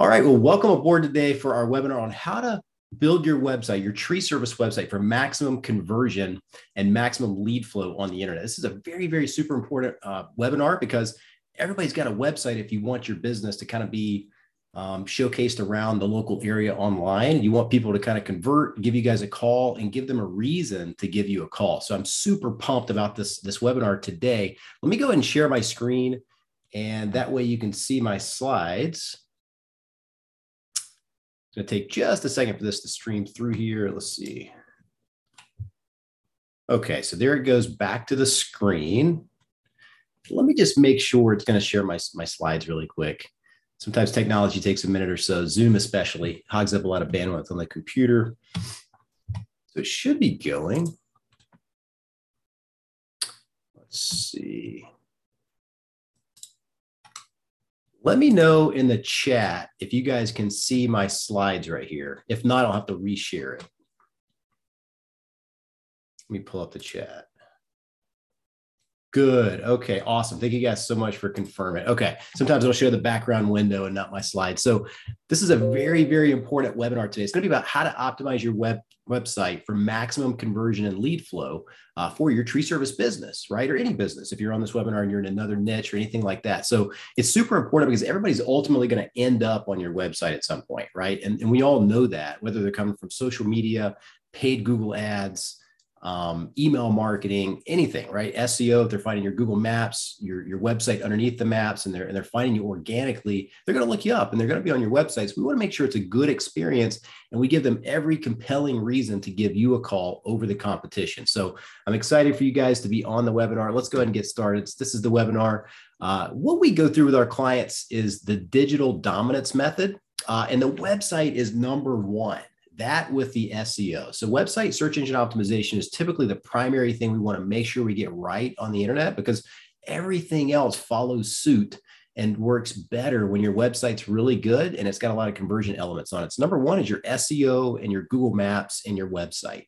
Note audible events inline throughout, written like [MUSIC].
All right. Well, welcome aboard today for our webinar on how to build your website, your tree service website for maximum conversion and maximum lead flow on the internet. This is a very, very super important uh, webinar because everybody's got a website if you want your business to kind of be um, showcased around the local area online. You want people to kind of convert, give you guys a call, and give them a reason to give you a call. So I'm super pumped about this, this webinar today. Let me go ahead and share my screen, and that way you can see my slides. It's to take just a second for this to stream through here. Let's see. Okay, so there it goes back to the screen. Let me just make sure it's going to share my, my slides really quick. Sometimes technology takes a minute or so. Zoom especially hogs up a lot of bandwidth on the computer. So it should be going. Let's see. Let me know in the chat if you guys can see my slides right here. If not, I'll have to reshare it. Let me pull up the chat. Good. Okay. Awesome. Thank you guys so much for confirming. Okay. Sometimes I'll show the background window and not my slide. So this is a very, very important webinar today. It's going to be about how to optimize your web website for maximum conversion and lead flow uh, for your tree service business, right? Or any business. If you're on this webinar and you're in another niche or anything like that. So it's super important because everybody's ultimately going to end up on your website at some point, right? And, and we all know that, whether they're coming from social media, paid Google ads, um, email marketing, anything, right? SEO, if they're finding your Google Maps, your, your website underneath the maps, and they're, and they're finding you organically, they're going to look you up and they're going to be on your websites. We want to make sure it's a good experience and we give them every compelling reason to give you a call over the competition. So I'm excited for you guys to be on the webinar. Let's go ahead and get started. This is the webinar. Uh, what we go through with our clients is the digital dominance method. Uh, and the website is number one that with the SEO. So, website search engine optimization is typically the primary thing we want to make sure we get right on the internet because everything else follows suit and works better when your website's really good and it's got a lot of conversion elements on it. So, number one is your SEO and your Google Maps and your website.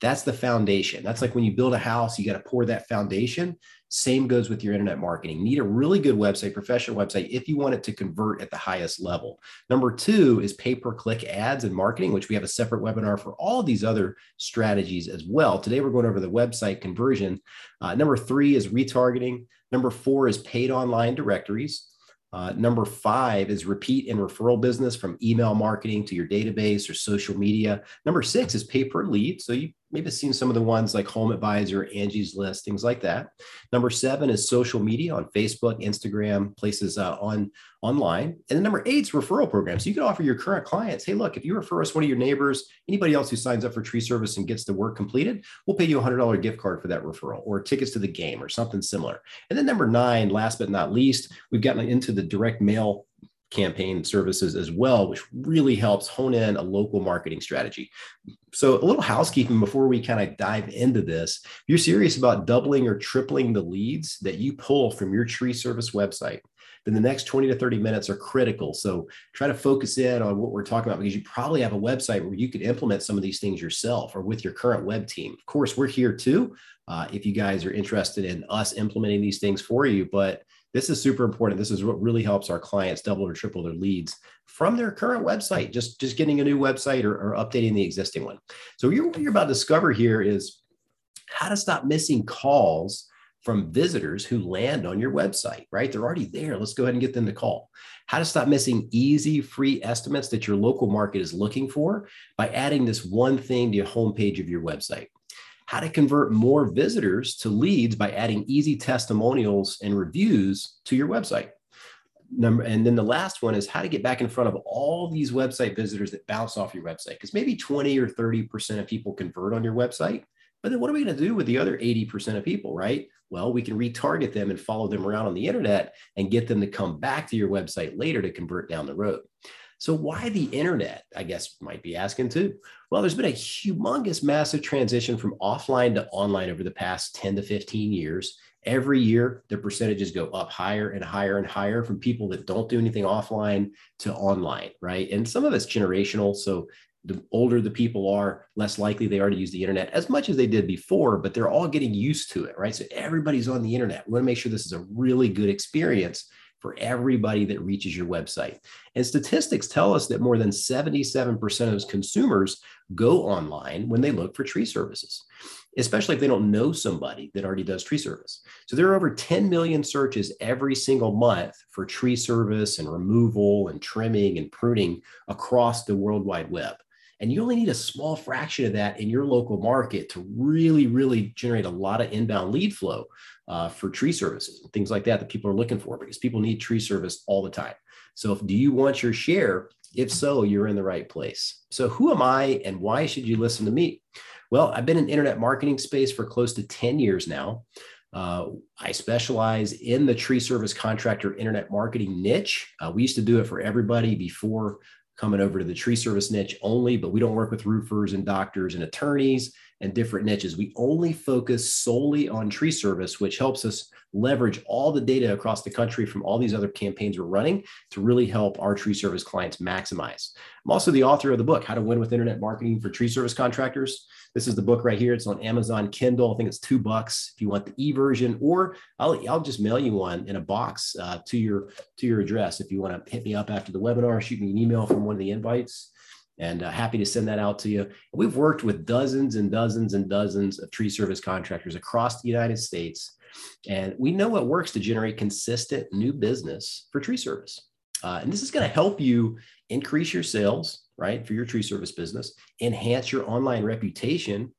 That's the foundation. That's like when you build a house, you got to pour that foundation. Same goes with your internet marketing. need a really good website, professional website, if you want it to convert at the highest level. Number two is pay per click ads and marketing, which we have a separate webinar for all these other strategies as well. Today, we're going over the website conversion. Uh, number three is retargeting. Number four is paid online directories. Uh, number five is repeat and referral business from email marketing to your database or social media. Number six is pay per lead. So you maybe seen some of the ones like Home Advisor, Angie's List, things like that. Number seven is social media on Facebook, Instagram, places uh, on online. And then number eight is referral programs. So you can offer your current clients, hey, look, if you refer us one of your neighbors, anybody else who signs up for tree service and gets the work completed, we'll pay you a $100 gift card for that referral or tickets to the game or something similar. And then number nine, last but not least, we've gotten into the direct mail campaign services as well, which really helps hone in a local marketing strategy. So, a little housekeeping before we kind of dive into this. If you're serious about doubling or tripling the leads that you pull from your tree service website, then the next 20 to 30 minutes are critical. So, try to focus in on what we're talking about because you probably have a website where you could implement some of these things yourself or with your current web team. Of course, we're here too uh, if you guys are interested in us implementing these things for you. But this is super important. This is what really helps our clients double or triple their leads from their current website, just, just getting a new website or, or updating the existing one. So you're, what you're about to discover here is how to stop missing calls from visitors who land on your website, right? They're already there. Let's go ahead and get them to call. How to stop missing easy, free estimates that your local market is looking for by adding this one thing to your homepage of your website how to convert more visitors to leads by adding easy testimonials and reviews to your website. Number, and then the last one is how to get back in front of all these website visitors that bounce off your website. Because maybe 20 or 30% of people convert on your website. But then what are we going to do with the other 80% of people, right? Well, we can retarget them and follow them around on the internet and get them to come back to your website later to convert down the road. So, why the internet? I guess might be asking too. Well, there's been a humongous, massive transition from offline to online over the past 10 to 15 years. Every year, the percentages go up higher and higher and higher from people that don't do anything offline to online, right? And some of it's generational. So, the older the people are, less likely they are to use the internet as much as they did before, but they're all getting used to it, right? So everybody's on the internet. We want to make sure this is a really good experience for everybody that reaches your website. And statistics tell us that more than 77% of consumers go online when they look for tree services, especially if they don't know somebody that already does tree service. So there are over 10 million searches every single month for tree service and removal and trimming and pruning across the World Wide Web. And you only need a small fraction of that in your local market to really, really generate a lot of inbound lead flow uh, for tree services and things like that that people are looking for because people need tree service all the time. So, if, do you want your share? If so, you're in the right place. So, who am I and why should you listen to me? Well, I've been in internet marketing space for close to 10 years now. Uh, I specialize in the tree service contractor internet marketing niche. Uh, we used to do it for everybody before coming over to the tree service niche only, but we don't work with roofers and doctors and attorneys and different niches. We only focus solely on tree service, which helps us leverage all the data across the country from all these other campaigns we're running to really help our tree service clients maximize. I'm also the author of the book, How to Win with Internet Marketing for Tree Service Contractors. This is the book right here. It's on Amazon Kindle. I think it's two bucks if you want the e-version, or I'll, I'll just mail you one in a box uh, to your to your address. If you want to hit me up after the webinar, shoot me an email from one of the invites and uh, happy to send that out to you. We've worked with dozens and dozens and dozens of tree service contractors across the United States, and we know what works to generate consistent new business for tree service. Uh, and this is going to help you increase your sales, right, for your tree service business, enhance your online reputation,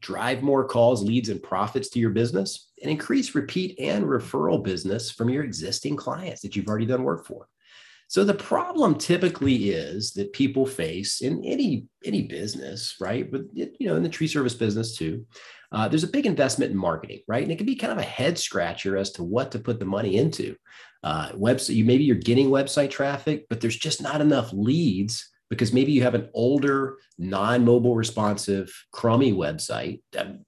drive more calls, leads, and profits to your business, and increase repeat and referral business from your existing clients that you've already done work for. So the problem typically is that people face in any any business, right? But you know, in the tree service business too, uh, there's a big investment in marketing, right? And it can be kind of a head scratcher as to what to put the money into. Uh, website, you maybe you're getting website traffic, but there's just not enough leads because maybe you have an older, non-mobile responsive, crummy website.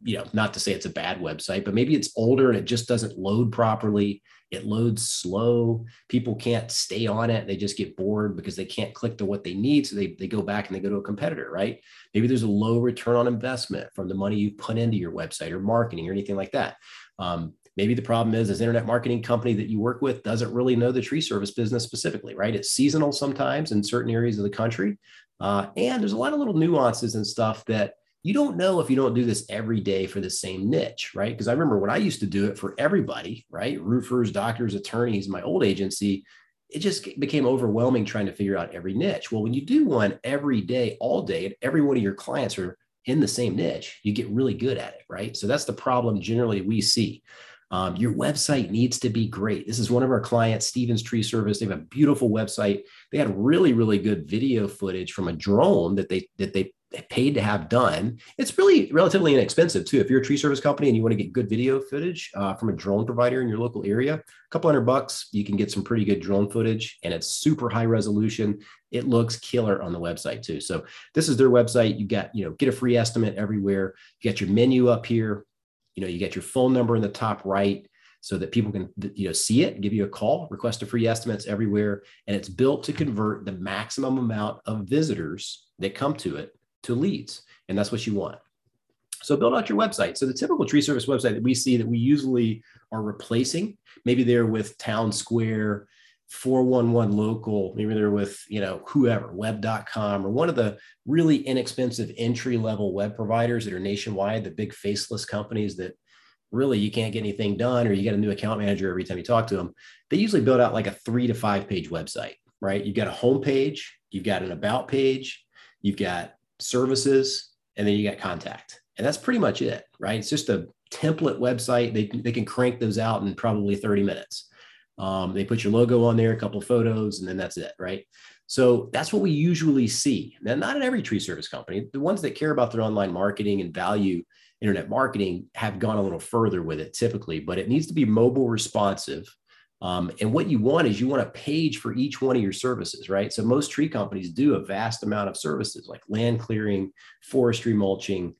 you know, not to say it's a bad website, but maybe it's older and it just doesn't load properly it loads slow. People can't stay on it. They just get bored because they can't click to what they need. So they, they go back and they go to a competitor, right? Maybe there's a low return on investment from the money you put into your website or marketing or anything like that. Um, maybe the problem is this internet marketing company that you work with doesn't really know the tree service business specifically, right? It's seasonal sometimes in certain areas of the country. Uh, and there's a lot of little nuances and stuff that you don't know if you don't do this every day for the same niche, right? Because I remember when I used to do it for everybody, right? Roofers, doctors, attorneys, my old agency, it just became overwhelming trying to figure out every niche. Well, when you do one every day, all day, and every one of your clients are in the same niche, you get really good at it, right? So that's the problem generally we see. Um, your website needs to be great. This is one of our clients, Stevens Tree Service. They have a beautiful website. They had really, really good video footage from a drone that they that they paid to have done. It's really relatively inexpensive too. If you're a tree service company and you want to get good video footage uh, from a drone provider in your local area, a couple hundred bucks, you can get some pretty good drone footage and it's super high resolution. It looks killer on the website too. So this is their website. You got, you know, get a free estimate everywhere. You got your menu up here. You know, you get your phone number in the top right so that people can you know see it give you a call request a free estimates everywhere and it's built to convert the maximum amount of visitors that come to it to leads. And that's what you want. So build out your website. So the typical tree service website that we see that we usually are replacing, maybe they're with Town Square, 411 local, maybe they're with, you know, whoever, web.com or one of the really inexpensive entry level web providers that are nationwide, the big faceless companies that really you can't get anything done or you get a new account manager every time you talk to them. They usually build out like a 3 to 5 page website, right? You've got a home page, you've got an about page, you've got services, and then you got contact. And that's pretty much it, right? It's just a template website. They, they can crank those out in probably 30 minutes. Um, they put your logo on there, a couple of photos, and then that's it, right? So that's what we usually see. Now, not in every tree service company. The ones that care about their online marketing and value internet marketing have gone a little further with it typically, but it needs to be mobile responsive um, and what you want is you want a page for each one of your services, right? So most tree companies do a vast amount of services like land clearing, forestry mulching,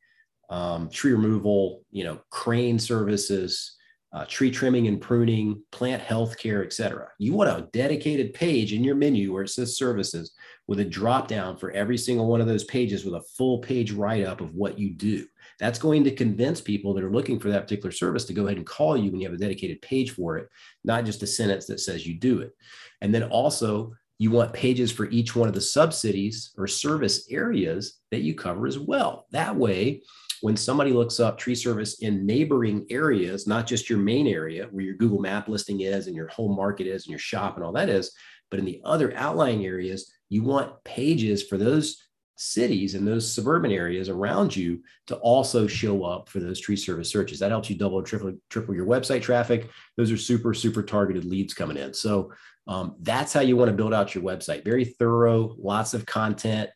um, tree removal, you know, crane services, uh, tree trimming and pruning, plant health care, et cetera. You want a dedicated page in your menu where it says services with a drop down for every single one of those pages with a full page write up of what you do. That's going to convince people that are looking for that particular service to go ahead and call you when you have a dedicated page for it, not just a sentence that says you do it. And then also, you want pages for each one of the subcities or service areas that you cover as well. That way, when somebody looks up tree service in neighboring areas, not just your main area where your Google map listing is and your home market is and your shop and all that is, but in the other outlying areas, you want pages for those cities and those suburban areas around you to also show up for those tree service searches. That helps you double triple, triple your website traffic. Those are super, super targeted leads coming in. So um, that's how you want to build out your website. Very thorough, lots of content.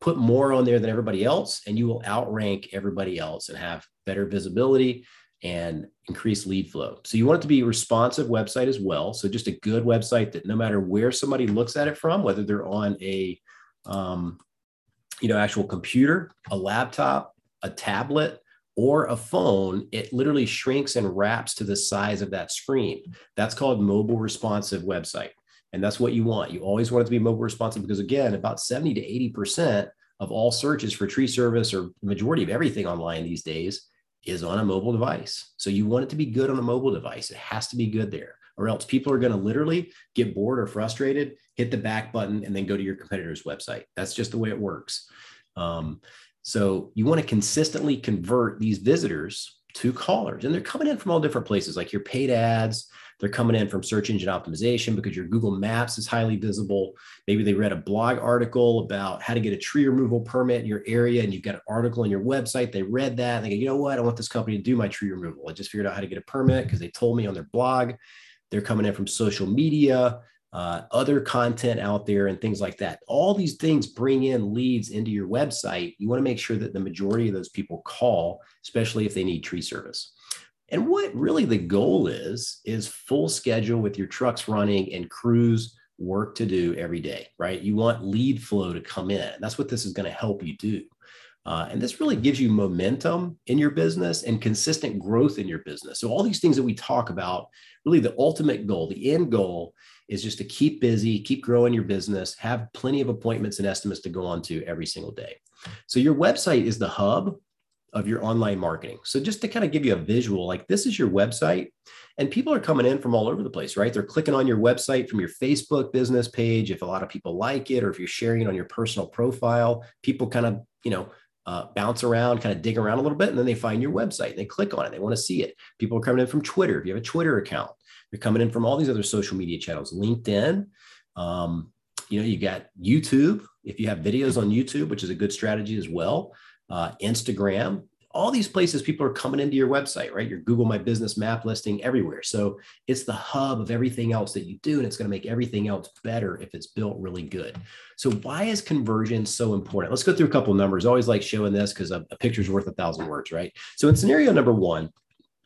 Put more on there than everybody else, and you will outrank everybody else and have better visibility and increase lead flow. So you want it to be a responsive website as well. So just a good website that no matter where somebody looks at it from, whether they're on a um, you know actual computer, a laptop, a tablet, or a phone, it literally shrinks and wraps to the size of that screen. That's called mobile responsive website. And that's what you want. You always want it to be mobile responsive because again, about 70 to 80% of all searches for tree service or the majority of everything online these days is on a mobile device. So you want it to be good on a mobile device. It has to be good there, or else people are going to literally get bored or frustrated, hit the back button, and then go to your competitor's website. That's just the way it works. Um, so you want to consistently convert these visitors to callers, and they're coming in from all different places, like your paid ads, they're coming in from search engine optimization because your Google Maps is highly visible. Maybe they read a blog article about how to get a tree removal permit in your area, and you've got an article on your website. They read that and they go, you know what? I want this company to do my tree removal. I just figured out how to get a permit because they told me on their blog. They're coming in from social media. Uh, other content out there and things like that. All these things bring in leads into your website. You want to make sure that the majority of those people call, especially if they need tree service. And what really the goal is, is full schedule with your trucks running and crews work to do every day, right? You want lead flow to come in. That's what this is going to help you do. Uh, and this really gives you momentum in your business and consistent growth in your business. So, all these things that we talk about, really the ultimate goal, the end goal is just to keep busy, keep growing your business, have plenty of appointments and estimates to go on to every single day. So, your website is the hub of your online marketing. So just to kind of give you a visual, like this is your website and people are coming in from all over the place, right? They're clicking on your website from your Facebook business page. If a lot of people like it, or if you're sharing it on your personal profile, people kind of, you know, uh, bounce around, kind of dig around a little bit, and then they find your website they click on it. They want to see it. People are coming in from Twitter. If you have a Twitter account, they're coming in from all these other social media channels, LinkedIn. Um, you know, you got YouTube. If you have videos on YouTube, which is a good strategy as well uh, Instagram, all these places people are coming into your website, right? Your Google My Business map listing everywhere. So it's the hub of everything else that you do, and it's going to make everything else better if it's built really good. So why is conversion so important? Let's go through a couple numbers. I always like showing this because a, a picture's worth a thousand words, right? So in scenario number one,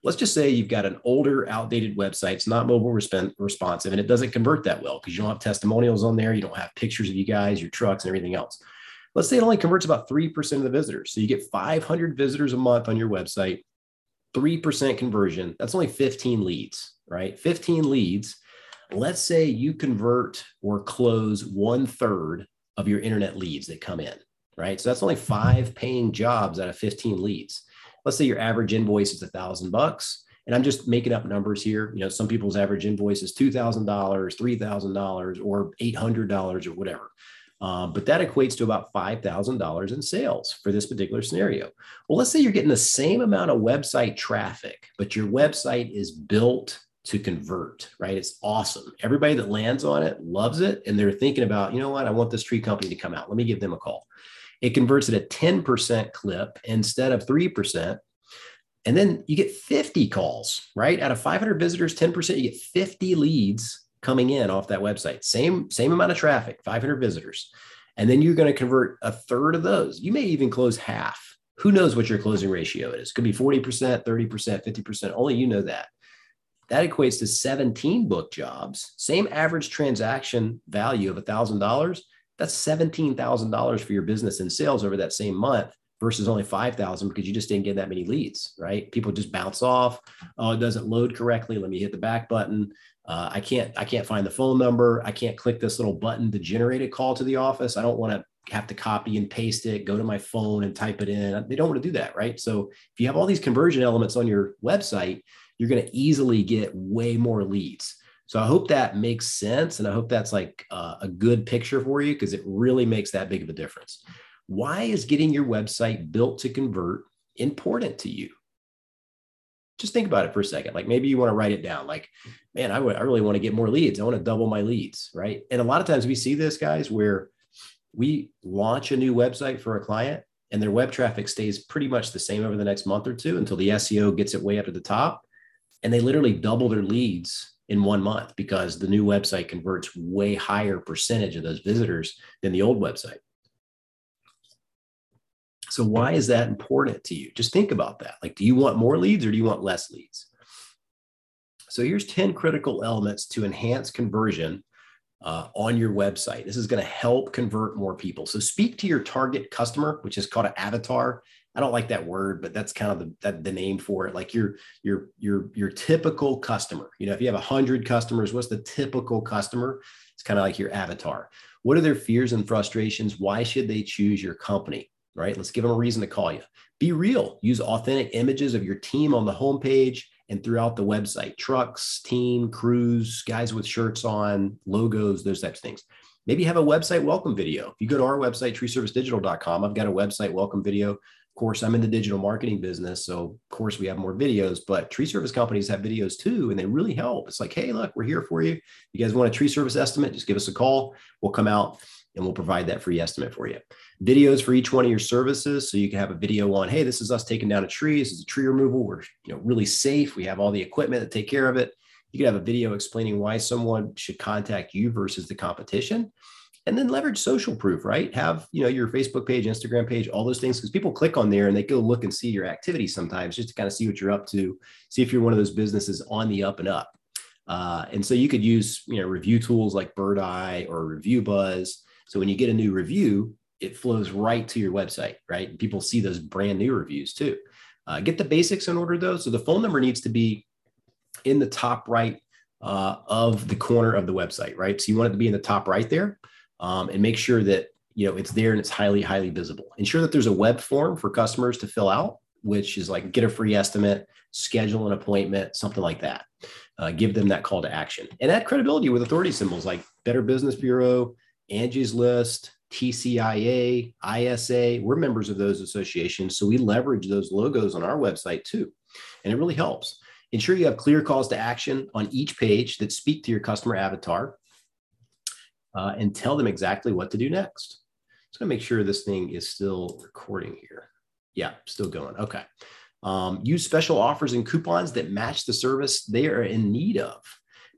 let's just say you've got an older, outdated website. It's not mobile resp- responsive, and it doesn't convert that well because you don't have testimonials on there. You don't have pictures of you guys, your trucks, and everything else let's say it only converts about 3% of the visitors. So you get 500 visitors a month on your website, 3% conversion. That's only 15 leads, right? 15 leads. Let's say you convert or close one third of your internet leads that come in, right? So that's only five paying jobs out of 15 leads. Let's say your average invoice is a thousand bucks. And I'm just making up numbers here. You know, some people's average invoice is $2,000, $3,000, or $800 or whatever. Um, but that equates to about $5,000 in sales for this particular scenario. Well, let's say you're getting the same amount of website traffic, but your website is built to convert, right? It's awesome. Everybody that lands on it loves it. And they're thinking about, you know what, I want this tree company to come out. Let me give them a call. It converts at a 10% clip instead of 3%. And then you get 50 calls, right? Out of 500 visitors, 10%, you get 50 leads coming in off that website. Same same amount of traffic, 500 visitors. And then you're going to convert a third of those. You may even close half. Who knows what your closing ratio is? Could be 40%, 30%, 50%. Only you know that. That equates to 17 book jobs. Same average transaction value of $1,000. That's $17,000 for your business in sales over that same month versus only 5,000 because you just didn't get that many leads, right? People just bounce off. Oh, it doesn't load correctly. Let me hit the back button. Uh, I can't I can't find the phone number. I can't click this little button to generate a call to the office. I don't want to have to copy and paste it, go to my phone and type it in. They don't want to do that, right? So if you have all these conversion elements on your website, you're going to easily get way more leads. So I hope that makes sense. And I hope that's like uh, a good picture for you because it really makes that big of a difference. Why is getting your website built to convert important to you? Just think about it for a second. Like maybe you want to write it down. Like, man, I, w- I really want to get more leads. I want to double my leads, right? And a lot of times we see this, guys, where we launch a new website for a client and their web traffic stays pretty much the same over the next month or two until the SEO gets it way up to the top. And they literally double their leads in one month because the new website converts way higher percentage of those visitors than the old website. So why is that important to you? Just think about that. Like, do you want more leads or do you want less leads? So here's 10 critical elements to enhance conversion uh, on your website. This is going to help convert more people. So speak to your target customer, which is called an avatar. I don't like that word, but that's kind of the, that, the name for it. Like your your your your typical customer. You know, if you have a hundred customers, what's the typical customer? It's kind of like your avatar. What are their fears and frustrations? Why should they choose your company? Right? Let's give them a reason to call you. Be real. Use authentic images of your team on the homepage and throughout the website. Trucks, team, crews, guys with shirts on, logos, those types of things. Maybe have a website welcome video. If you go to our website, treeservicedigital.com, I've got a website welcome video Of course, I'm in the digital marketing business. So, of course, we have more videos, but tree service companies have videos too, and they really help. It's like, hey, look, we're here for you. If You guys want a tree service estimate? Just give us a call. We'll come out and we'll provide that free estimate for you. Videos for each one of your services. So you can have a video on, hey, this is us taking down a tree. This is a tree removal. We're you know really safe. We have all the equipment to take care of it. You could have a video explaining why someone should contact you versus the competition and then leverage social proof right have you know your facebook page instagram page all those things because people click on there and they go look and see your activity sometimes just to kind of see what you're up to see if you're one of those businesses on the up and up uh, and so you could use you know review tools like Birdeye or ReviewBuzz so when you get a new review it flows right to your website right? People see those brand new reviews too. Uh, get the basics in order though. So the phone number needs to be in the top right uh, of the corner of the website right? So you want it to be in the top right there um, and make sure that you know it's there and it's highly highly visible. Ensure that there's a web form for customers to fill out which is like get a free estimate schedule an appointment something like that. Uh, give them that call to action. And add credibility with authority symbols like better business bureau angie's list tcia isa we're members of those associations so we leverage those logos on our website too and it really helps ensure you have clear calls to action on each page that speak to your customer avatar uh, and tell them exactly what to do next. Just gonna make sure this thing is still recording here. Yeah, still going. Okay. Um, use special offers and coupons that match the service they are in need of.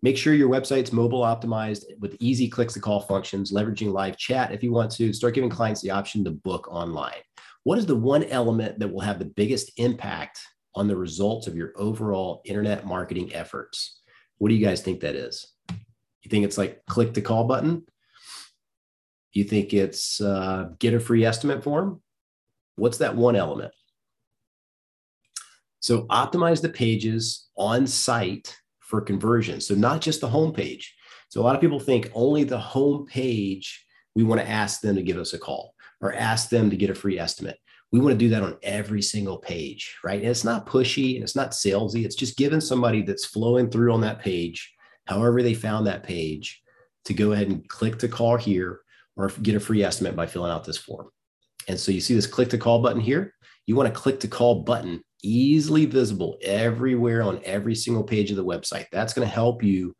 Make sure your website's mobile optimized with easy clicks to call functions, leveraging live chat if you want to. Start giving clients the option to book online. What is the one element that will have the biggest impact on the results of your overall internet marketing efforts? What do you guys think that is? You think it's like click the call button? You think it's uh, get a free estimate form? What's that one element? So optimize the pages on site for conversion. So not just the home page. So a lot of people think only the home page, we want to ask them to give us a call or ask them to get a free estimate. We want to do that on every single page, right? And it's not pushy and it's not salesy. It's just giving somebody that's flowing through on that page however they found that page, to go ahead and click to call here or get a free estimate by filling out this form. And so you see this click to call button here. You want to click to call button easily visible everywhere on every single page of the website. That's going to help you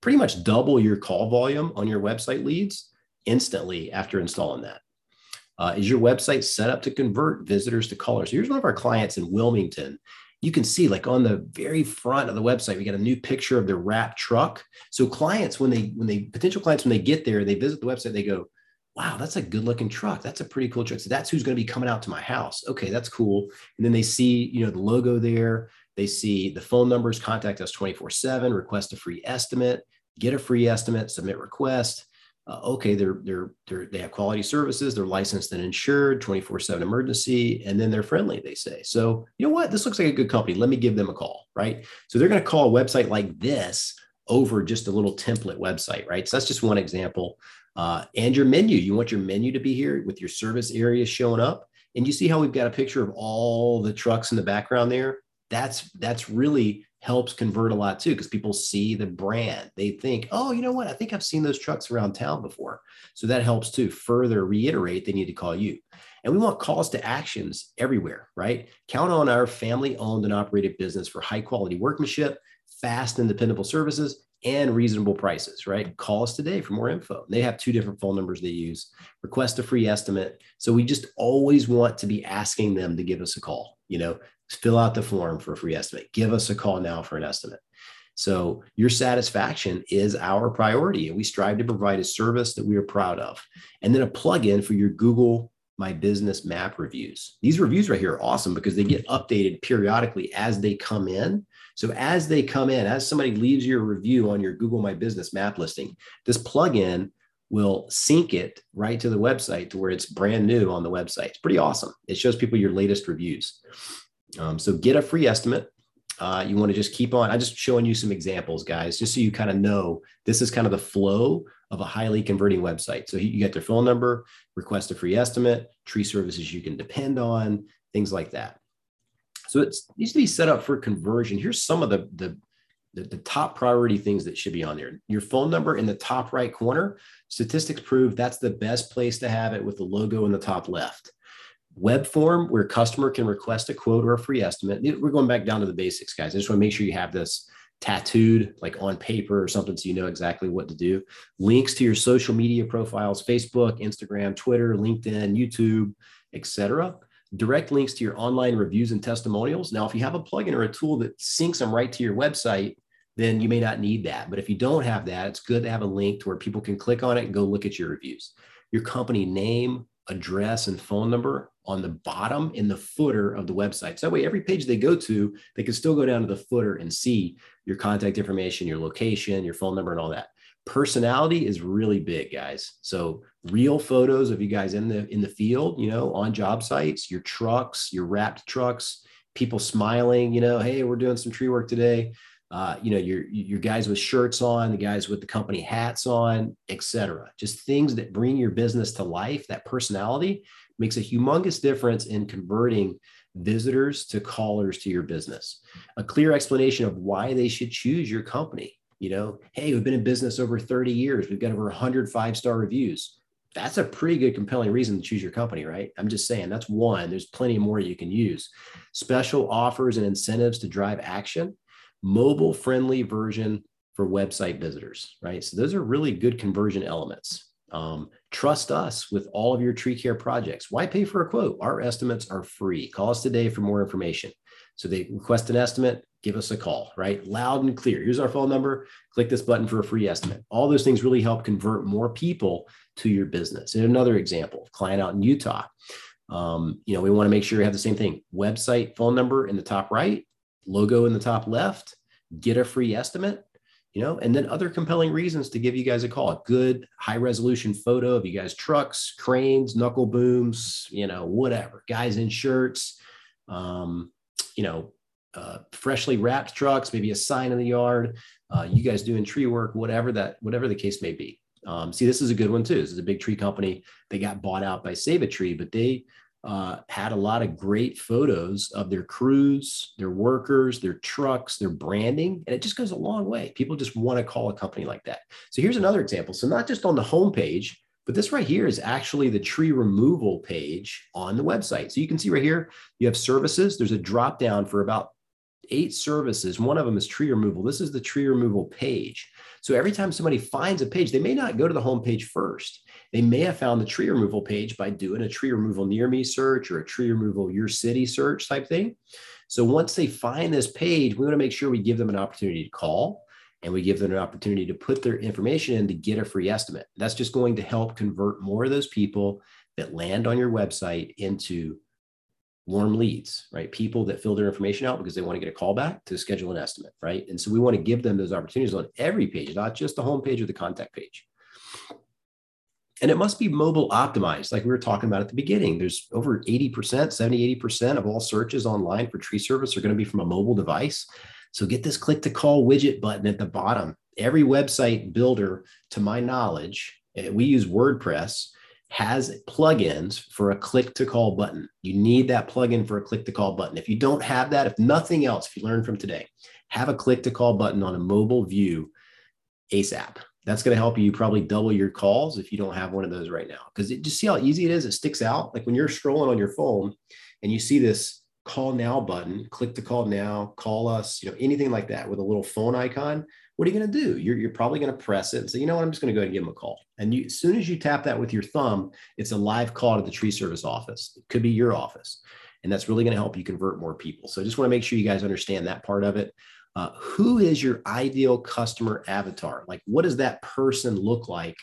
pretty much double your call volume on your website leads instantly after installing that. Uh, is your website set up to convert visitors to callers? Here's one of our clients in Wilmington you can see like on the very front of the website we got a new picture of the wrap truck so clients when they when they potential clients when they get there they visit the website they go wow that's a good looking truck that's a pretty cool truck so that's who's going to be coming out to my house okay that's cool and then they see you know the logo there they see the phone numbers contact us 24 7 request a free estimate get a free estimate submit request uh, okay, they're they're they're they have quality services, they're licensed and insured, 24/7 emergency, and then they're friendly, they say. So, you know what? This looks like a good company. Let me give them a call, right? So they're going to call a website like this over just a little template website, right? So that's just one example. Uh, and your menu, you want your menu to be here with your service area showing up. And you see how we've got a picture of all the trucks in the background there? That's that's really helps convert a lot too because people see the brand. They think, oh, you know what? I think I've seen those trucks around town before. So that helps to further reiterate they need to call you. And we want calls to actions everywhere, right? Count on our family owned and operated business for high quality workmanship, fast and dependable services, and reasonable prices, right? Call us today for more info. They have two different phone numbers they use. Request a free estimate. So we just always want to be asking them to give us a call. You know, fill out the form for a free estimate. Give us a call now for an estimate. So your satisfaction is our priority, and we strive to provide a service that we are proud of. And then a plugin for your Google My Business Map reviews. These reviews right here are awesome because they get updated periodically as they come in. So as they come in, as somebody leaves your review on your Google My Business Map listing, this plugin will sync it right to the website to where it's brand new on the website. It's pretty awesome. It shows people your latest reviews. Um, so get a free estimate. Uh, you want to just keep on. I'm just showing you some examples, guys, just so you kind of know this is kind of the flow of a highly converting website. So you get their phone number, request a free estimate, tree services you can depend on, things like that. So it needs to be set up for conversion. Here's some of the, the the, the, top priority things that should be on there. Your phone number in the top right corner, statistics prove that's the best place to have it with the logo in the top left web form where customer can request a quote or a free estimate. We're going back down to the basics, guys. I just want to make sure you have this tattooed like on paper or something so you know exactly what to do. Links to your social media profiles, Facebook, Instagram, Twitter, LinkedIn, YouTube, etc. Direct links to your online reviews and testimonials. Now, if you have a plugin or a tool that syncs them right to your website, then you may not need that. But if you don't have that, it's good to have a link to where people can click on it and go look at your reviews. Your company name, address, and phone number on the bottom in the footer of the website. So that way, every page they go to, they can still go down to the footer and see your contact information, your location, your phone number, and all that. Personality is really big, guys. So real photos of you guys in the in the field, you know, on job sites, your trucks, your wrapped trucks, people smiling, you know, hey, we're doing some tree work today. Uh, you know, your your guys with shirts on, the guys with the company hats on, etc. Just things that bring your business to life. That personality makes a humongous difference in converting visitors to callers to your business. A clear explanation of why they should choose your company. You know, hey, we've been in business over 30 years. We've got over 100 five star reviews. That's a pretty good, compelling reason to choose your company, right? I'm just saying that's one. There's plenty more you can use. Special offers and incentives to drive action, mobile friendly version for website visitors, right? So those are really good conversion elements. Um, trust us with all of your tree care projects. Why pay for a quote? Our estimates are free. Call us today for more information. So they request an estimate, give us a call, right? Loud and clear. Here's our phone number. Click this button for a free estimate. All those things really help convert more people to your business. And another example, client out in Utah. Um, you know, we want to make sure you have the same thing website, phone number in the top right, logo in the top left, get a free estimate you know, and then other compelling reasons to give you guys a call. A good high resolution photo of you guys' trucks, cranes, knuckle booms, you know, whatever, guys in shirts, um, you know, uh, freshly wrapped trucks, maybe a sign in the yard, uh, you guys doing tree work, whatever that, whatever the case may be. Um, see, this is a good one too. This is a big tree company. They got bought out by Save a Tree, but they uh, had a lot of great photos of their crews, their workers, their trucks, their branding, and it just goes a long way. People just want to call a company like that. So here's another example. So not just on the homepage, but this right here is actually the tree removal page on the website. So you can see right here, you have services. There's a drop down for about eight services. One of them is tree removal. This is the tree removal page. So every time somebody finds a page, they may not go to the home page first. They may have found the tree removal page by doing a tree removal near me search or a tree removal your city search type thing. So once they find this page, we want to make sure we give them an opportunity to call and we give them an opportunity to put their information in to get a free estimate. That's just going to help convert more of those people that land on your website into warm leads, right? People that fill their information out because they want to get a call back to schedule an estimate, right? And so we want to give them those opportunities on every page, not just the home page or the contact page. And it must be mobile optimized, like we were talking about at the beginning. There's over 80%, 70, 80% of all searches online for tree service are going to be from a mobile device. So get this click to call widget button at the bottom every website builder, to my knowledge, eh, we use WordPress, has plugins for a click to call button. You need that plugin for a click to call button. If you don't have that, if nothing else, if you learn from today, have a click to call button on a mobile view ASAP. That's going to help you probably double your calls if you don't have one of those right now. Because just see how easy it is. It sticks out. Like when you're scrolling on your phone and you see this call now button, click to call now, call us, you know, anything like that with a little phone icon. What are you going to do? You're, you're probably going to press it and say, you know what, I'm just going to go ahead and give them a call. And you, as soon as you tap that with your thumb, it's a live call to the tree service office. It could be your office. And that's really going to help you convert more people. So I just want to make sure you guys understand that part of it. Uh, who is your ideal customer avatar? Like, what does that person look like?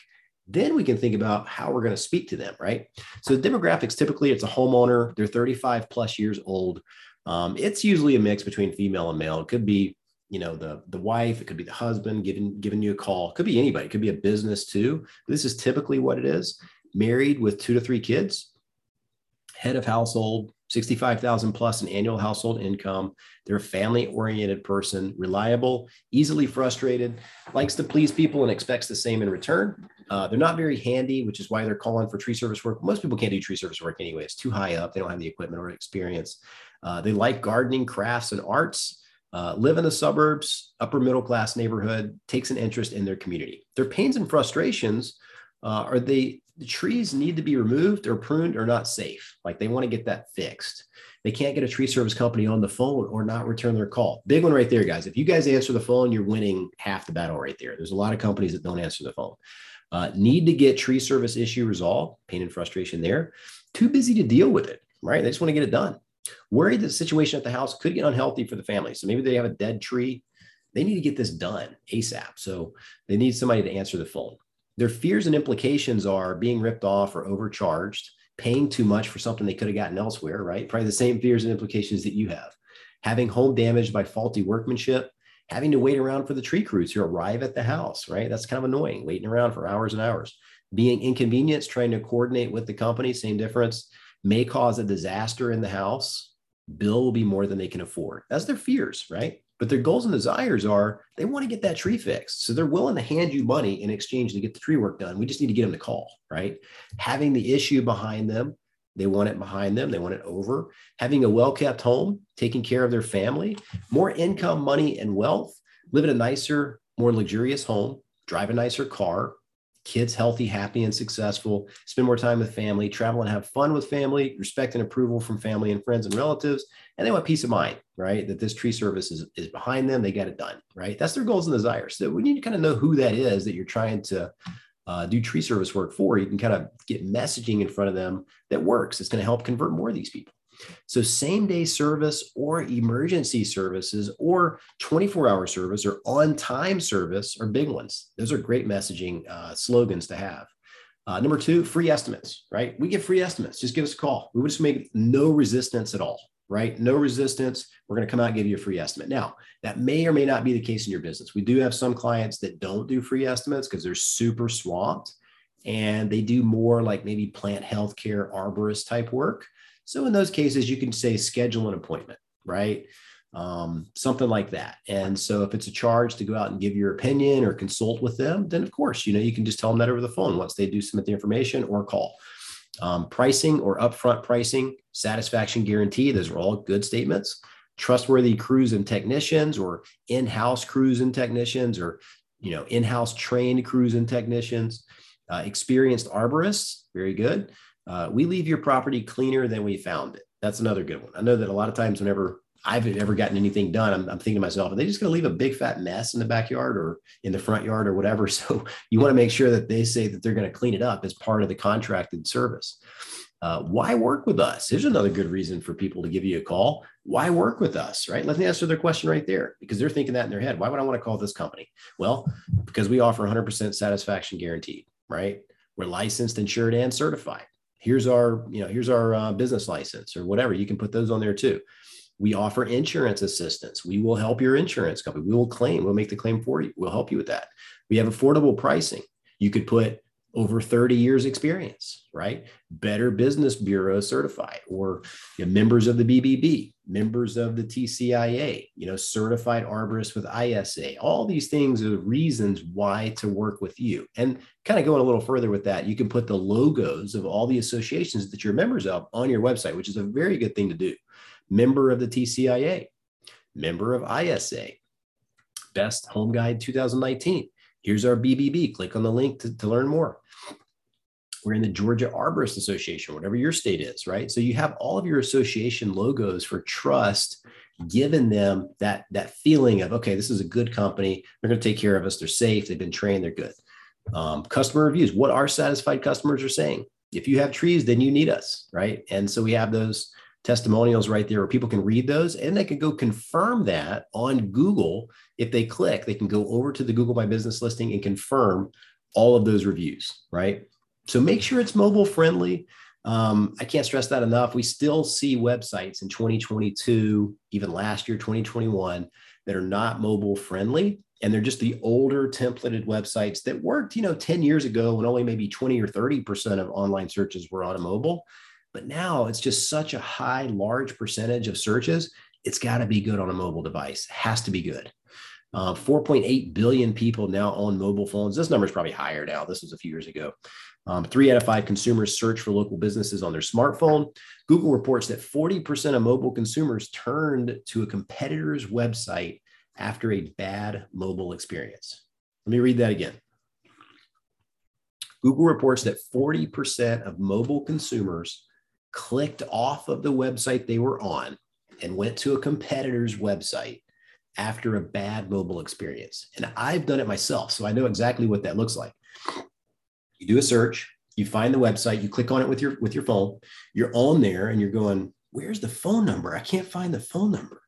Then we can think about how we're going to speak to them, right? So, demographics typically it's a homeowner, they're 35 plus years old. Um, it's usually a mix between female and male. It could be, you know, the the wife, it could be the husband giving giving you a call. It could be anybody. It could be a business too. This is typically what it is. Married with two to three kids, head of household, 65,000 plus in annual household income. They're a family oriented person, reliable, easily frustrated, likes to please people and expects the same in return. Uh, they're not very handy, which is why they're calling for tree service work. Most people can't do tree service work anyway. It's too high up. They don't have the equipment or experience. Uh, they like gardening, crafts, and arts. Uh, live in the suburbs, upper middle class neighborhood, takes an interest in their community. Their pains and frustrations uh, are they the trees need to be removed or pruned or not safe. Like they want to get that fixed. They can't get a tree service company on the phone or not return their call. Big one right there, guys. If you guys answer the phone, you're winning half the battle right there. There's a lot of companies that don't answer the phone. Uh, need to get tree service issue resolved, pain and frustration there. Too busy to deal with it, right? They just want to get it done. Worried the situation at the house could get unhealthy for the family. So maybe they have a dead tree. They need to get this done ASAP. So they need somebody to answer the phone. Their fears and implications are being ripped off or overcharged, paying too much for something they could have gotten elsewhere, right? Probably the same fears and implications that you have. Having home damaged by faulty workmanship, having to wait around for the tree crews to arrive at the house, right? That's kind of annoying, waiting around for hours and hours. Being inconvenienced, trying to coordinate with the company, same difference, may cause a disaster in the house. Bill will be more than they can afford. That's their fears, right? But their goals and desires are they want to get that tree fixed. So they're willing to hand you money in exchange to get the tree work done. We just need to get them to call, right? Having the issue behind them, they want it behind them, they want it over. Having a well kept home, taking care of their family, more income, money, and wealth, live in a nicer, more luxurious home, drive a nicer car, kids healthy, happy, and successful, spend more time with family, travel and have fun with family, respect and approval from family and friends and relatives. And they want peace of mind, right? That this tree service is, is behind them. They get it done, right? That's their goals and desires. So we need to kind of know who that is that you're trying to uh, do tree service work for. You can kind of get messaging in front of them that works. It's going to help convert more of these people. So, same day service or emergency services or 24 hour service or on time service are big ones. Those are great messaging uh, slogans to have. Uh, number two, free estimates, right? We give free estimates. Just give us a call. We would just make no resistance at all, right? No resistance. We're going to come out and give you a free estimate. Now, that may or may not be the case in your business. We do have some clients that don't do free estimates because they're super swamped and they do more like maybe plant healthcare arborist type work. So in those cases, you can say schedule an appointment, right? Um, something like that. And so if it's a charge to go out and give your opinion or consult with them, then of course, you know, you can just tell them that over the phone once they do submit the information or call. Um, pricing or upfront pricing, satisfaction guarantee, those are all good statements. Trustworthy crews and technicians or in-house crews and technicians or you know in-house trained crews and technicians, uh, experienced arborists, very good. Uh, we leave your property cleaner than we found it. That's another good one. I know that a lot of times, whenever I've ever gotten anything done, I'm, I'm thinking to myself, are they just going to leave a big fat mess in the backyard or in the front yard or whatever? [LAUGHS] So you want to make sure that they say that they're going to clean it up as part of the contracted service. Uh, why work with us? Here's another good reason for people to give you a call. Why work with us, right? Let me answer their question right there because they're thinking that in their head. Why would I want to call this company? Well, because we offer 100% satisfaction guaranteed, right? We're licensed, insured, and certified here's our you know here's our uh, business license or whatever. You can put those on there too. We offer insurance assistance. We will help your insurance company. We will claim we'll make the claim for you. We'll help you with that. We have affordable pricing. You could put over 30 years experience, right? Better Business Bureau certified or you know, members of the BBB, members of the TCIA, you know, certified arborist with ISA. All these things are reasons why to work with you. And kind of going a little further with that, you can put the logos of all the associations that you're members of on your website, which is a very good thing to do. Member of the TCIA, member of ISA, Best Home Guide 2019. Here's our BBB. Click on the link to, to learn more. We're in the Georgia Arborist Association, whatever your state is, right? So you have all of your association logos for trust, giving them that, that feeling of, okay, this is a good company. They're going to take care of us. They're safe. They've been trained. They're good. Um, customer reviews, what our satisfied customers are saying. If you have trees, then you need us, right? And so we have those testimonials right there where people can read those and they can go confirm that on Google. If they click, they can go over to the Google My Business listing and confirm all of those reviews, right? So make sure it's mobile friendly. Um, I can't stress that enough. We still see websites in 2022, even last year, 2021, that are not mobile friendly. And they're just the older templated websites that worked, you know, 10 years ago when only maybe 20 or 30% of online searches were on a mobile. But now it's just such a high, large percentage of searches. It's got to be good on a mobile device. It has to be good. Uh, 4.8 billion people now own mobile phones. This number is probably higher now. This was a few years ago. Um, three out of five consumers search for local businesses on their smartphone. Google reports that 40% of mobile consumers turned to a competitor's website after a bad mobile experience. Let me read that again. Google reports that 40% of mobile consumers clicked off of the website they were on and went to a competitor's website after a bad mobile experience. And I've done it myself, so I know exactly what that looks like. You do a search, you find the website, you click on it with your with your phone, you're on there and you're going, "Where's the phone number? I can't find the phone number."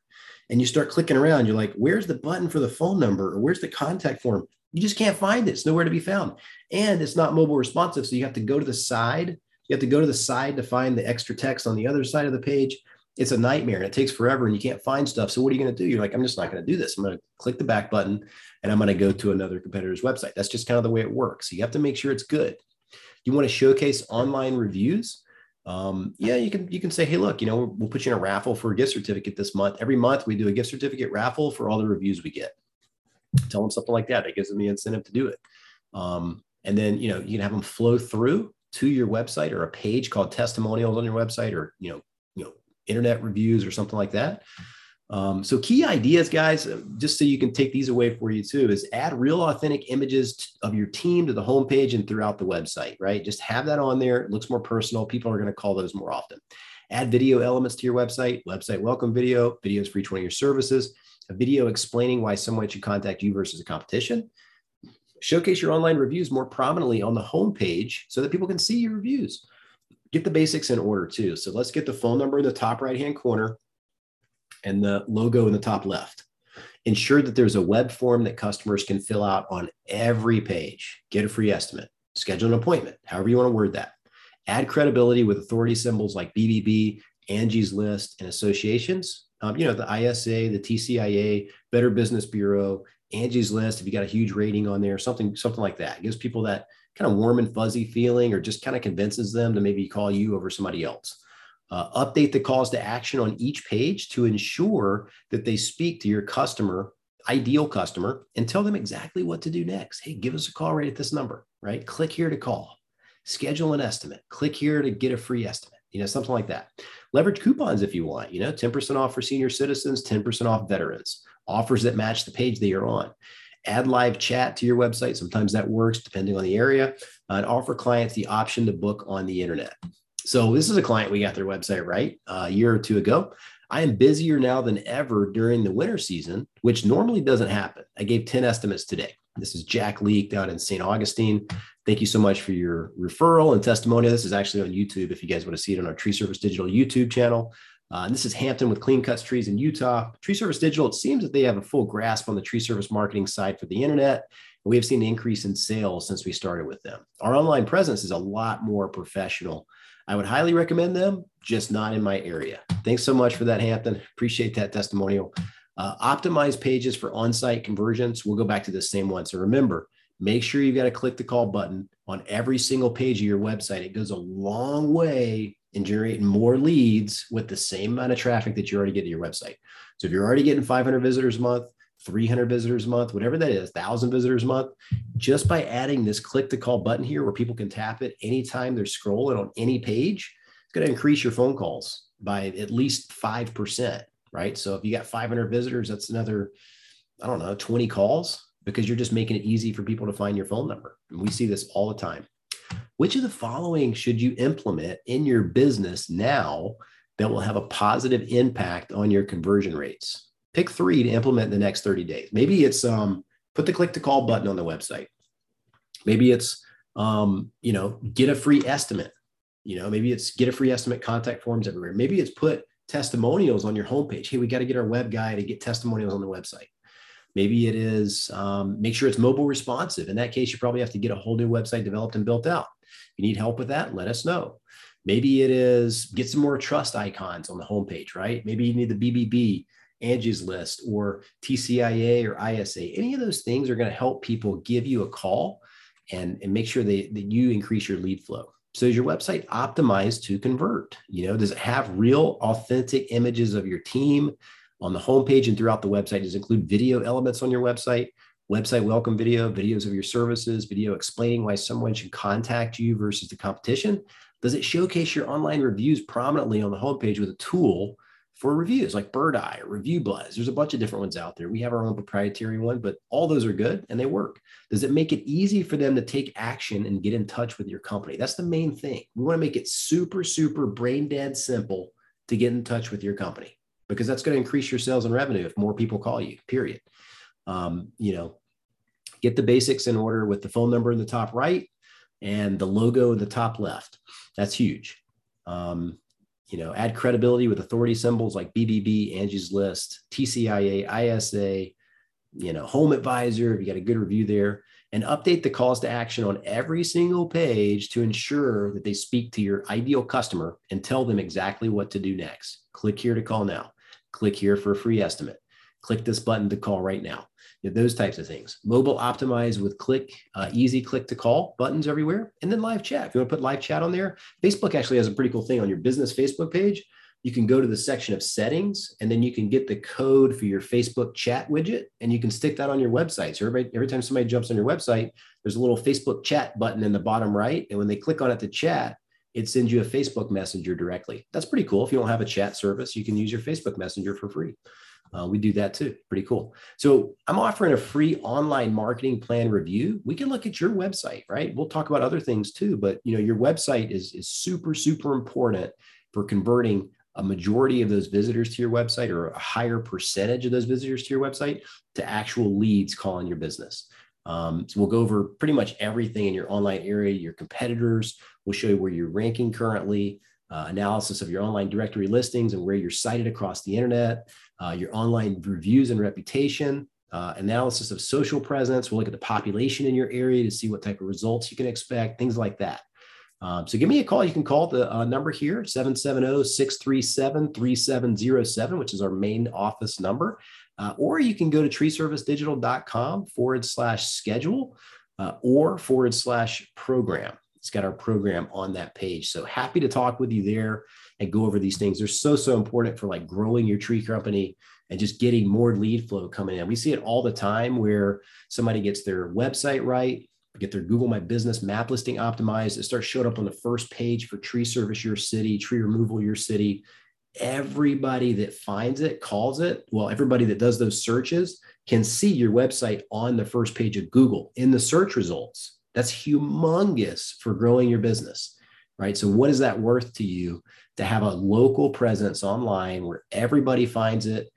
And you start clicking around, you're like, "Where's the button for the phone number or where's the contact form?" You just can't find it. It's nowhere to be found. And it's not mobile responsive, so you have to go to the side you have to go to the side to find the extra text on the other side of the page. It's a nightmare and it takes forever and you can't find stuff. So what are you going to do? You're like, I'm just not going to do this. I'm going to click the back button and I'm going to go to another competitor's website. That's just kind of the way it works. So you have to make sure it's good. You want to showcase online reviews. Um, yeah, you can you can say, hey, look, you know, we'll put you in a raffle for a gift certificate this month. Every month we do a gift certificate raffle for all the reviews we get. Tell them something like that. It gives them the incentive to do it. Um, and then you know you can have them flow through to your website or a page called testimonials on your website or you know you know internet reviews or something like that. Um, so key ideas guys uh, just so you can take these away for you too is add real authentic images of your team to the homepage and throughout the website right? Just have that on there. It looks more personal. People are going to call those more often. Add video elements to your website website welcome video videos for each one of your services a video explaining why someone should contact you versus a competition Showcase your online reviews more prominently on the homepage so that people can see your reviews. Get the basics in order too. So let's get the phone number in the top right hand corner and the logo in the top left. Ensure that there's a web form that customers can fill out on every page. Get a free estimate. Schedule an appointment, however you want to word that. Add credibility with authority symbols like BBB, Angie's List, and associations. Um, you know, the ISA, the TCIA, Better Business Bureau, Angie's List, if you got a huge rating on there, something something like that, it gives people that kind of warm and fuzzy feeling, or just kind of convinces them to maybe call you over somebody else. Uh, update the calls to action on each page to ensure that they speak to your customer, ideal customer, and tell them exactly what to do next. Hey, give us a call right at this number, right? Click here to call, schedule an estimate, click here to get a free estimate, you know, something like that. Leverage coupons if you want, you know, 10% off for senior citizens, 10% off veterans offers that match the page that you're on. Add live chat to your website. Sometimes that works depending on the area. Uh, and offer clients the option to book on the internet. So this is a client we got their website right uh, a year or two ago. I am busier now than ever during the winter season, which normally doesn't happen. I gave 10 estimates today. This is Jack Leak down in St. Augustine. Thank you so much for your referral and testimonial. This is actually on YouTube if you guys want to see it on our Tree Service Digital YouTube channel. Uh, this is Hampton with Clean Cuts Trees in Utah. Tree Service Digital, it seems that they have a full grasp on the tree service marketing side for the internet. And we have seen an increase in sales since we started with them. Our online presence is a lot more professional. I would highly recommend them, just not in my area. Thanks so much for that, Hampton. Appreciate that testimonial. Uh, optimize pages for on site conversions. We'll go back to the same one. So remember, make sure you've got to click the call button on every single page of your website. It goes a long way in generating more leads with the same amount of traffic that you already get to your website. So if you're already getting 500 visitors a month, 300 visitors a month, whatever that is, 1,000 visitors a month, just by adding this click to call button here where people can tap it anytime they're scrolling on any page, it's going to increase your phone calls by at least 5%, right? So if you got 500 visitors, that's another, I don't know, 20 calls because you're just making it easy for people to find your phone number. And we see this all the time. Which of the following should you implement in your business now that will have a positive impact on your conversion rates? Pick three to implement in the next 30 days. Maybe it's um, put the click to call button on the website. Maybe it's um, you know get a free estimate. You know maybe it's get a free estimate contact forms everywhere. Maybe it's put testimonials on your homepage. Hey, we got to get our web guy to get testimonials on the website. Maybe it is um, make sure it's mobile responsive. In that case, you probably have to get a whole new website developed and built out. If you need help with that, let us know. Maybe it is get some more trust icons on the homepage, right? Maybe you need the BBB, Angie's List, or TCIA or ISA. Any of those things are going to help people give you a call and, and make sure they, that you increase your lead flow. So is your website optimized to convert? You know, does it have real authentic images of your team on the homepage and throughout the website? Does it include video elements on your website? Website welcome video, videos of your services, video explaining why someone should contact you versus the competition? Does it showcase your online reviews prominently on the homepage with a tool for reviews like Birdeye or ReviewBuzz? There's a bunch of different ones out there. We have our own proprietary one, but all those are good and they work. Does it make it easy for them to take action and get in touch with your company? That's the main thing. We want to make it super, super brain dead simple to get in touch with your company because that's going to increase your sales and revenue if more people call you, period. Um, you know, get the basics in order with the phone number in the top right and the logo in the top left. That's huge. Um, you know, add credibility with authority symbols like BBB, Angie's List, TCIA, ISA, you know, Home Advisor, if you got a good review there, and update the calls to action on every single page to ensure that they speak to your ideal customer and tell them exactly what to do next. Click here to call now. Click here for a free estimate. Click this button to call right now you know, those types of things. Mobile optimized with click, uh, easy click to call buttons everywhere, and then live chat. If you want to put live chat on there, Facebook actually has a pretty cool thing on your business Facebook page. You can go to the section of settings, and then you can get the code for your Facebook chat widget, and you can stick that on your website. So everybody, every time somebody jumps on your website, there's a little Facebook chat button in the bottom right, and when they click on it to chat, it sends you a Facebook Messenger directly. That's pretty cool. If you don't have a chat service, you can use your Facebook Messenger for free. Uh, we do that too. Pretty cool. So I'm offering a free online marketing plan review. We can look at your website, right? We'll talk about other things too, but you know, your website is, is super, super important for converting a majority of those visitors to your website or a higher percentage of those visitors to your website to actual leads calling your business. Um, so we'll go over pretty much everything in your online area, your competitors. We'll show you where you're ranking currently, uh, analysis of your online directory listings and where you're cited across the internet uh, your online reviews and reputation, uh, analysis of social presence. We'll look at the population in your area to see what type of results you can expect, things like that. Um, so give me a call. You can call the uh, number here, 770-637-3707, which is our main office number. Uh, or you can go to treeservicedigital.com forward slash schedule uh, or forward slash program. It's got our program on that page. So happy to talk with you there and go over these things. They're so, so important for like growing your tree company and just getting more lead flow coming in. We see it all the time where somebody gets their website right, get their Google My Business map listing optimized. It starts showing up on the first page for tree service your city, tree removal your city. Everybody that finds it calls it. Well, everybody that does those searches can see your website on the first page of Google in the search results. That's humongous for growing your business, right? So, what is that worth to you to have a local presence online where everybody finds it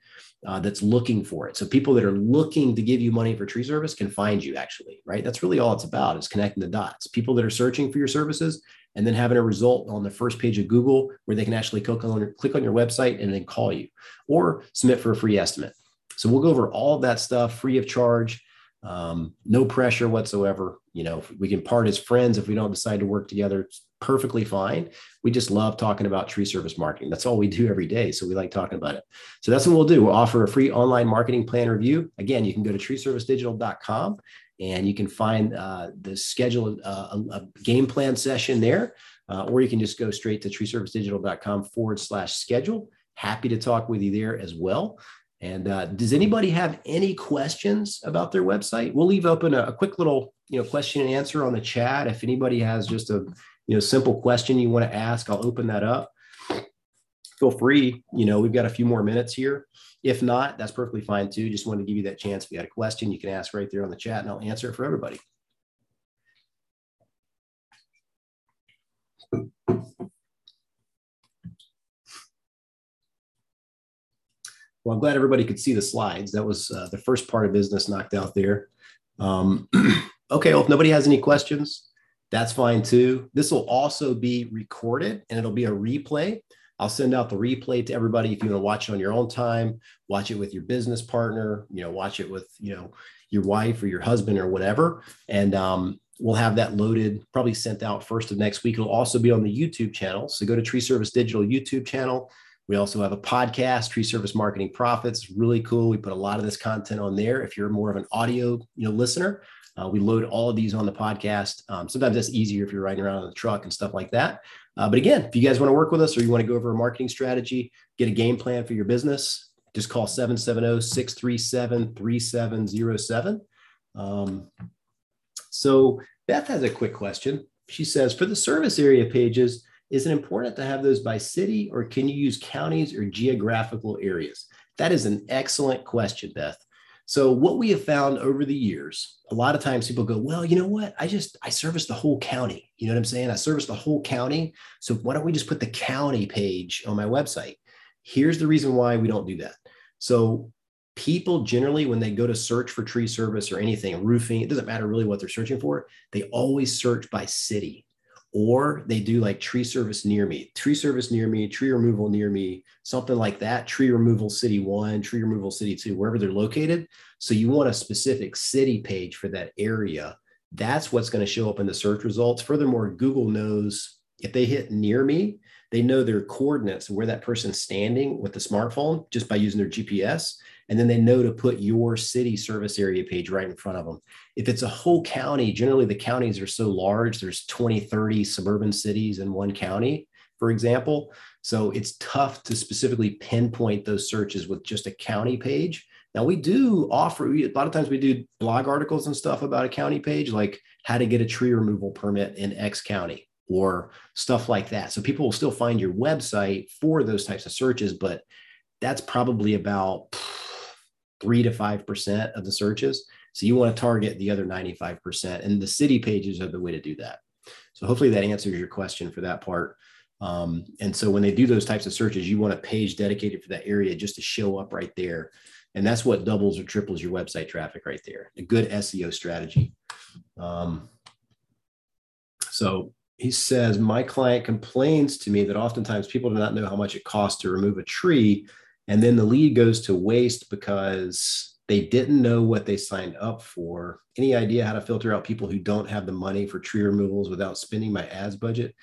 uh, that's looking for it. So people that are looking to give you money for tree service can find you actually, right? That's really all it's about is connecting the dots. People that are searching for your services and then having a result on the first page of Google where they can actually click on your, click on your website and then call you or submit for a free estimate. So we'll go over all of that stuff free of charge, um, no pressure whatsoever. You know, we can part as friends if we don't decide to work together perfectly fine. We just love talking about tree service marketing. That's all we do every day. So we like talking about it. So that's what we'll do. We'll offer a free online marketing plan review. Again, you can go to treeservicedigital.com And you can find uh, the schedule, uh, a, a, game plan session there, uh, or you can just go straight to treeservicedigital.com forward slash schedule. Happy to talk with you there as well. And uh, does anybody have any questions about their website? We'll leave open a, a, quick little, you know, question and answer on the chat. If anybody has just a, you know, simple question you want to ask, I'll open that up. Feel free. You know, we've got a few more minutes here. If not, that's perfectly fine too. Just wanted to give you that chance. If you had a question, you can ask right there on the chat, and I'll answer it for everybody. Well, I'm glad everybody could see the slides. That was uh, the first part of business knocked out there. Um, [CLEARS THROAT] okay, well, if nobody has any questions, that's fine too. This will also be recorded and it'll be a replay. I'll send out the replay to everybody if you want to watch it on your own time, watch it with your business partner, you know, watch it with, you know, your wife or your husband or whatever. And um, we'll have that loaded, probably sent out first of next week. It'll also be on the YouTube channel. So go to Tree Service Digital YouTube channel we also have a podcast, Tree Service Marketing Profits. Really cool. We put a lot of this content on there. If you're more of an audio, you know, listener, uh, we load all of these on the podcast. Um, sometimes that's easier if you're riding around in the truck and stuff like that. Uh, but again, if you guys want to work with us or you want to go over a marketing strategy, get a game plan for your business, just call 770-637-3707. Um, so Beth has a quick question. She says, for the service area pages, is it important to have those by city or can you use counties or geographical areas? That is an excellent question, Beth. So what we have found over the years, a lot of times people go, well, you know what? I just I service the whole county. You know what I'm saying? I service the whole county. So why don't we just put the county page on my website? Here's the reason why we don't do that. So people generally when they go to search for tree service or anything roofing it doesn't matter really what they're searching for they always search by city or they do like tree service near me, tree service near me, tree removal near me, something like that, tree removal city one, tree removal city two, wherever they're located. So you want a specific city page for that area. That's what's going to show up in the search results. Furthermore, Google knows if they hit near me, they know their coordinates where that person's standing with the smartphone just by using their GPS and then they know to put your city service area page right in front of them. If it's a whole county, generally the counties are so large, there's 20, 30 suburban cities in one county, for example. So it's tough to specifically pinpoint those searches with just a county page. Now we do offer a lot of times we do blog articles and stuff about a county page, like how to get a tree removal permit in X county or stuff like that. So people will still find your website for those types of searches, but that's probably about three to 5% of the searches. So you want to target the other 95%. And the city pages are the way to do that. So hopefully that answers your question for that part. Um, and so when they do those types of searches, you want a page dedicated for that area just to show up right there. And that's what doubles or triples your website traffic right there. A good SEO strategy. Um, so he says, My client complains to me that oftentimes people do not know how much it costs to remove a tree and then the lead goes to waste because they didn't know what they signed up for. Any idea how to filter out people who don't have the money for tree removals without spending my ads budget?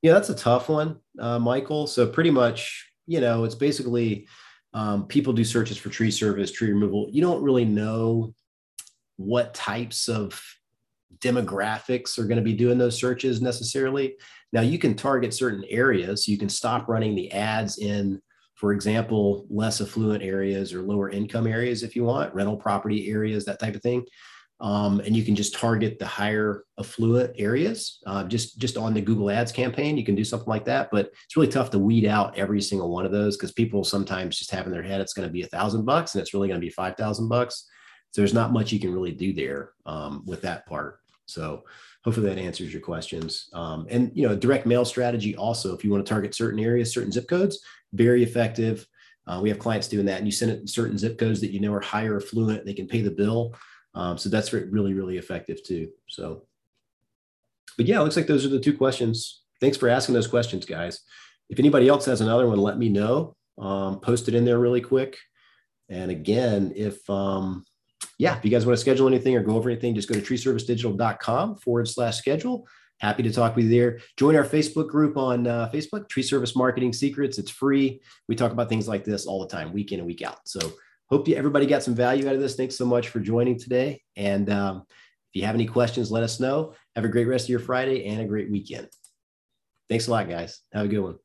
Yeah, that's a tough one, uh, Michael. So pretty much, you know, it's basically um, people do searches for tree service, tree removal. You don't really know what types of demographics are going to be doing those searches necessarily. Now you can target certain areas. You can stop running the ads in for example, less affluent areas or lower income areas if you want, rental property areas, that type of thing. Um, and you can just target the higher affluent areas uh, just just on the Google Ads campaign. You can do something like that, but it's really tough to weed out every single one of those because people sometimes just have in their head it's going to be a thousand bucks and it's really going to be five thousand bucks. So there's not much you can really do there um, with that part. So hopefully that answers your questions. Um, and you know, direct mail strategy also, if you want to target certain areas, certain zip codes, very effective. Uh, we have clients doing that, and you send it in certain zip codes that you know are higher affluent, they can pay the bill. Um, so that's really, really effective too. So, but yeah, it looks like those are the two questions. Thanks for asking those questions, guys. If anybody else has another one, let me know. Um, post it in there really quick. And again, if um, yeah, if you guys want to schedule anything or go over anything, just go to treeservicedigital.com forward slash schedule. Happy to talk with you there. Join our Facebook group on uh, Facebook, Tree Service Marketing Secrets. It's free. We talk about things like this all the time, week in and week out. So hope you, everybody got some value out of this. Thanks so much for joining today. And um, If you have any questions, let us know. Have a great rest of your Friday and a great weekend. Thanks a lot, guys. Have a good one.